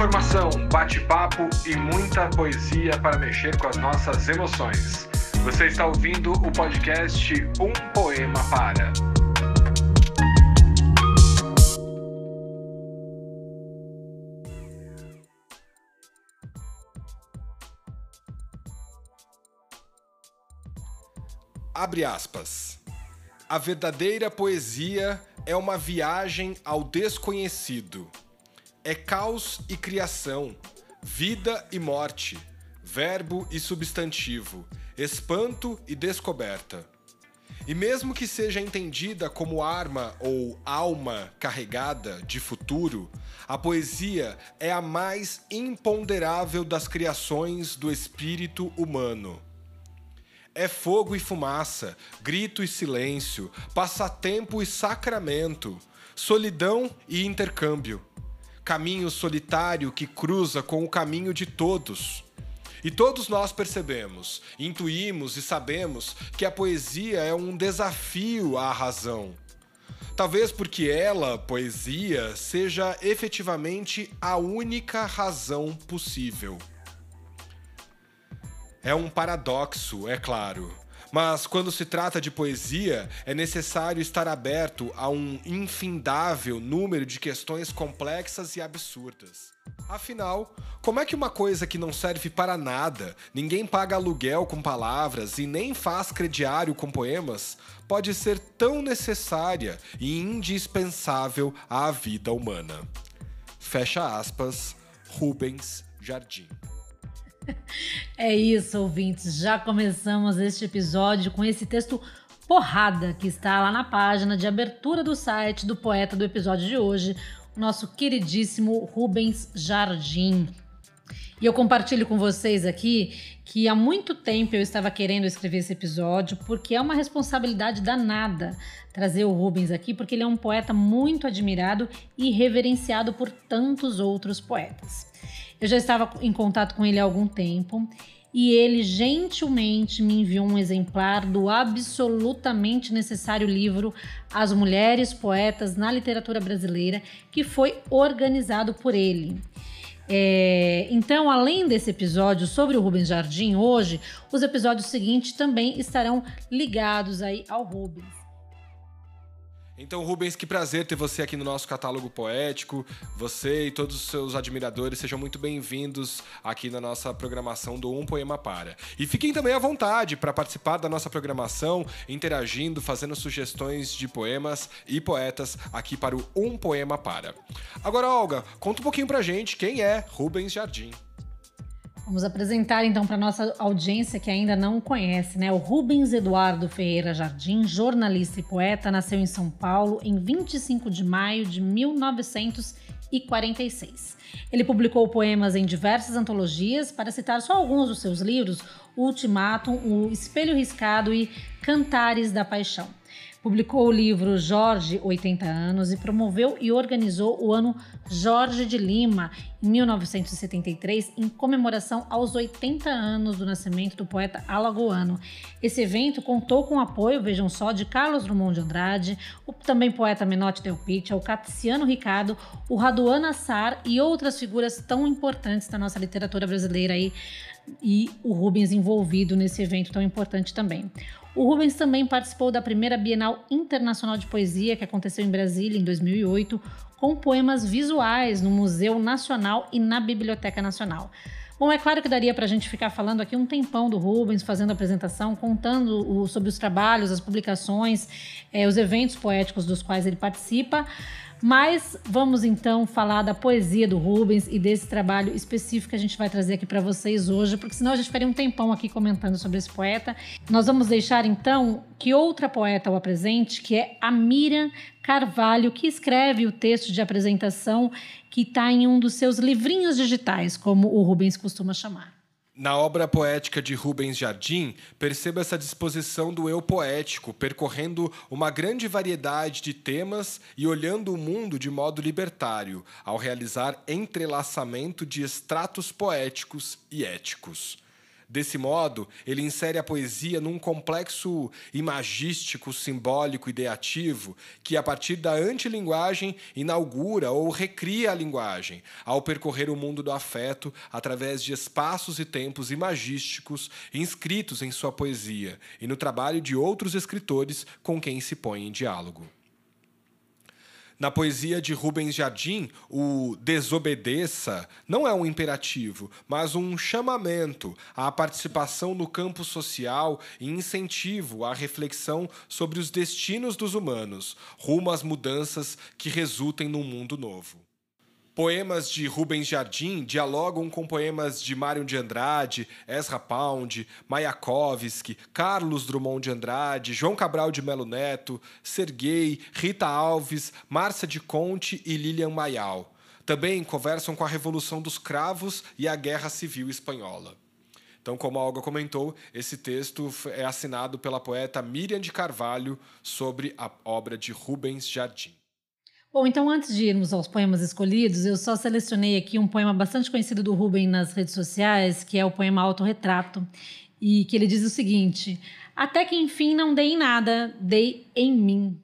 informação, bate-papo e muita poesia para mexer com as nossas emoções. Você está ouvindo o podcast Um Poema Para. Abre aspas. A verdadeira poesia é uma viagem ao desconhecido. É caos e criação, vida e morte, verbo e substantivo, espanto e descoberta. E mesmo que seja entendida como arma ou alma carregada de futuro, a poesia é a mais imponderável das criações do espírito humano. É fogo e fumaça, grito e silêncio, passatempo e sacramento, solidão e intercâmbio. Caminho solitário que cruza com o caminho de todos. E todos nós percebemos, intuímos e sabemos que a poesia é um desafio à razão. Talvez porque ela, poesia, seja efetivamente a única razão possível. É um paradoxo, é claro. Mas quando se trata de poesia, é necessário estar aberto a um infindável número de questões complexas e absurdas. Afinal, como é que uma coisa que não serve para nada, ninguém paga aluguel com palavras e nem faz crediário com poemas, pode ser tão necessária e indispensável à vida humana? Fecha aspas, Rubens Jardim. É isso, ouvintes. Já começamos este episódio com esse texto porrada que está lá na página de abertura do site do poeta do episódio de hoje, o nosso queridíssimo Rubens Jardim. E eu compartilho com vocês aqui que há muito tempo eu estava querendo escrever esse episódio, porque é uma responsabilidade danada trazer o Rubens aqui, porque ele é um poeta muito admirado e reverenciado por tantos outros poetas. Eu já estava em contato com ele há algum tempo e ele gentilmente me enviou um exemplar do absolutamente necessário livro As Mulheres Poetas na Literatura Brasileira, que foi organizado por ele. É, então, além desse episódio sobre o Rubens Jardim hoje, os episódios seguintes também estarão ligados aí ao Rubens. Então, Rubens, que prazer ter você aqui no nosso catálogo poético. Você e todos os seus admiradores sejam muito bem-vindos aqui na nossa programação do Um Poema Para. E fiquem também à vontade para participar da nossa programação, interagindo, fazendo sugestões de poemas e poetas aqui para o Um Poema Para. Agora, Olga, conta um pouquinho pra gente quem é Rubens Jardim. Vamos apresentar então para nossa audiência que ainda não conhece, né? O Rubens Eduardo Ferreira Jardim, jornalista e poeta, nasceu em São Paulo em 25 de maio de 1946. Ele publicou poemas em diversas antologias, para citar só alguns dos seus livros: O Ultimátum, O Espelho Riscado e Cantares da Paixão. Publicou o livro Jorge, 80 anos, e promoveu e organizou o ano Jorge de Lima, em 1973, em comemoração aos 80 anos do nascimento do poeta alagoano. Esse evento contou com o apoio, vejam só, de Carlos Drummond de Andrade, o também poeta Menotti Del Pitta, o Caticiano Ricardo, o Raduan Assar e outras figuras tão importantes da nossa literatura brasileira aí, e o Rubens envolvido nesse evento tão importante também. O Rubens também participou da primeira Bienal Internacional de Poesia, que aconteceu em Brasília em 2008, com poemas visuais no Museu Nacional e na Biblioteca Nacional. Bom, é claro que daria para a gente ficar falando aqui um tempão do Rubens, fazendo apresentação, contando o, sobre os trabalhos, as publicações, é, os eventos poéticos dos quais ele participa. Mas vamos então falar da poesia do Rubens e desse trabalho específico que a gente vai trazer aqui para vocês hoje, porque senão a gente ficaria um tempão aqui comentando sobre esse poeta. Nós vamos deixar então que outra poeta o apresente, que é a Miriam Carvalho, que escreve o texto de apresentação que está em um dos seus livrinhos digitais, como o Rubens costuma chamar. Na obra poética de Rubens Jardim, perceba essa disposição do eu poético, percorrendo uma grande variedade de temas e olhando o mundo de modo libertário, ao realizar entrelaçamento de estratos poéticos e éticos. Desse modo, ele insere a poesia num complexo imagístico, simbólico, ideativo, que, a partir da antilinguagem, inaugura ou recria a linguagem, ao percorrer o mundo do afeto através de espaços e tempos imagísticos inscritos em sua poesia e no trabalho de outros escritores com quem se põe em diálogo. Na poesia de Rubens Jardim, o desobedeça não é um imperativo, mas um chamamento à participação no campo social e incentivo à reflexão sobre os destinos dos humanos, rumo às mudanças que resultem num mundo novo. Poemas de Rubens Jardim dialogam com poemas de Mário de Andrade, Ezra Pound, Mayakovsky, Carlos Drummond de Andrade, João Cabral de Melo Neto, Serguei, Rita Alves, Márcia de Conte e Lilian Mayal. Também conversam com a Revolução dos Cravos e a Guerra Civil Espanhola. Então, como a Olga comentou, esse texto é assinado pela poeta Miriam de Carvalho sobre a obra de Rubens Jardim. Bom, então antes de irmos aos poemas escolhidos, eu só selecionei aqui um poema bastante conhecido do Rubem nas redes sociais, que é o poema Autorretrato, e que ele diz o seguinte: Até que enfim não dei em nada, dei em mim.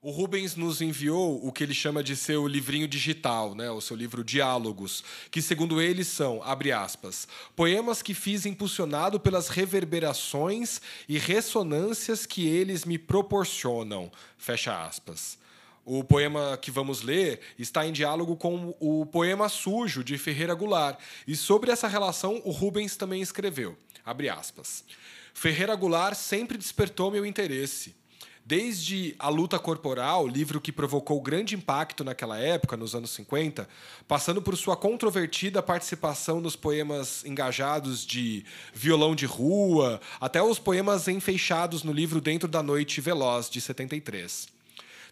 O Rubens nos enviou o que ele chama de seu livrinho digital, né, o seu livro Diálogos, que segundo ele são, abre aspas, poemas que fiz impulsionado pelas reverberações e ressonâncias que eles me proporcionam, fecha aspas. O poema que vamos ler está em diálogo com o poema Sujo de Ferreira Goulart, e sobre essa relação o Rubens também escreveu. Abre aspas. Ferreira Goulart sempre despertou meu interesse. Desde A Luta Corporal, livro que provocou grande impacto naquela época, nos anos 50, passando por sua controvertida participação nos poemas engajados de Violão de Rua, até os poemas enfeixados no livro Dentro da Noite Veloz, de 73.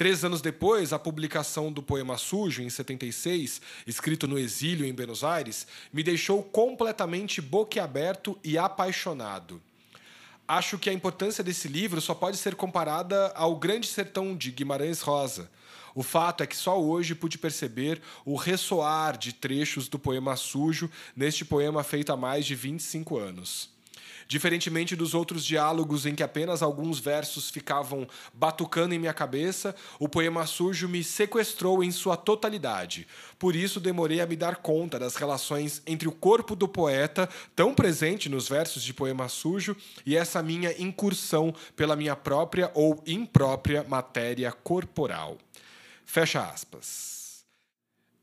Três anos depois, a publicação do poema Sujo, em 76, escrito no exílio em Buenos Aires, me deixou completamente boquiaberto e apaixonado. Acho que a importância desse livro só pode ser comparada ao Grande Sertão de Guimarães Rosa. O fato é que só hoje pude perceber o ressoar de trechos do poema Sujo neste poema feito há mais de 25 anos. Diferentemente dos outros diálogos em que apenas alguns versos ficavam batucando em minha cabeça, o poema sujo me sequestrou em sua totalidade. Por isso demorei a me dar conta das relações entre o corpo do poeta, tão presente nos versos de poema sujo, e essa minha incursão pela minha própria ou imprópria matéria corporal. Fecha aspas.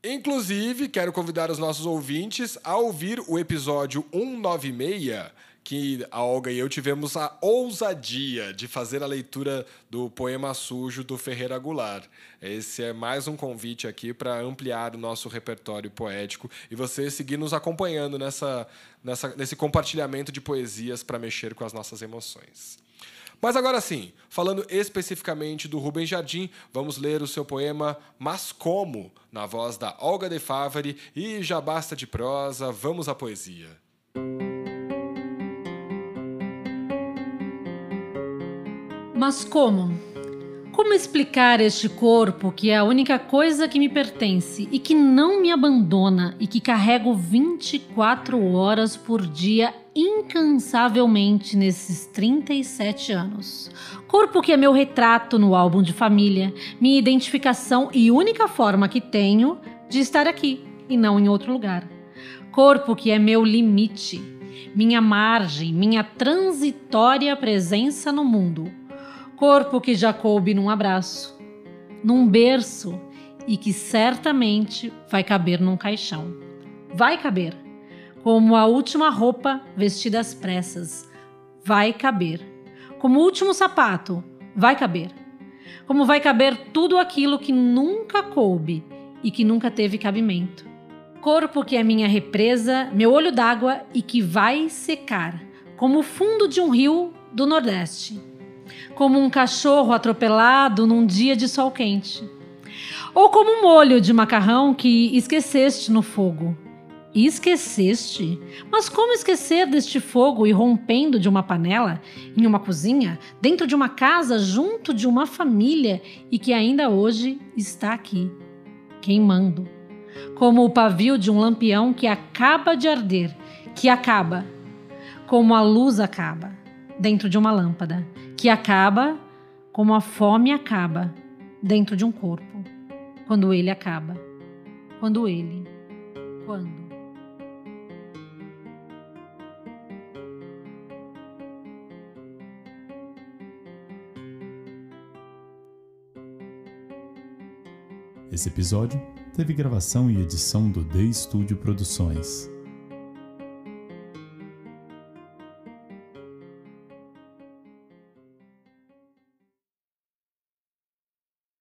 Inclusive, quero convidar os nossos ouvintes a ouvir o episódio 196 que a Olga e eu tivemos a ousadia de fazer a leitura do poema sujo do Ferreira Goulart. Esse é mais um convite aqui para ampliar o nosso repertório poético e você seguir nos acompanhando nessa, nessa, nesse compartilhamento de poesias para mexer com as nossas emoções. Mas agora sim, falando especificamente do Rubem Jardim, vamos ler o seu poema Mas Como, na voz da Olga de Favari, e já basta de prosa, vamos à poesia. Mas como? Como explicar este corpo que é a única coisa que me pertence e que não me abandona e que carrego 24 horas por dia incansavelmente nesses 37 anos? Corpo que é meu retrato no álbum de família, minha identificação e única forma que tenho de estar aqui e não em outro lugar. Corpo que é meu limite, minha margem, minha transitória presença no mundo corpo que já coube num abraço, num berço e que certamente vai caber num caixão. Vai caber, como a última roupa vestida às pressas. Vai caber, como o último sapato. Vai caber, como vai caber tudo aquilo que nunca coube e que nunca teve cabimento. Corpo que é minha represa, meu olho d'água e que vai secar, como o fundo de um rio do Nordeste como um cachorro atropelado num dia de sol quente. Ou como um molho de macarrão que esqueceste no fogo. Esqueceste? Mas como esquecer deste fogo irrompendo de uma panela, em uma cozinha, dentro de uma casa, junto de uma família e que ainda hoje está aqui, queimando? Como o pavio de um lampião que acaba de arder, que acaba como a luz acaba dentro de uma lâmpada, que acaba como a fome acaba dentro de um corpo, quando ele acaba. Quando ele. Quando. Esse episódio teve gravação e edição do The Studio Produções.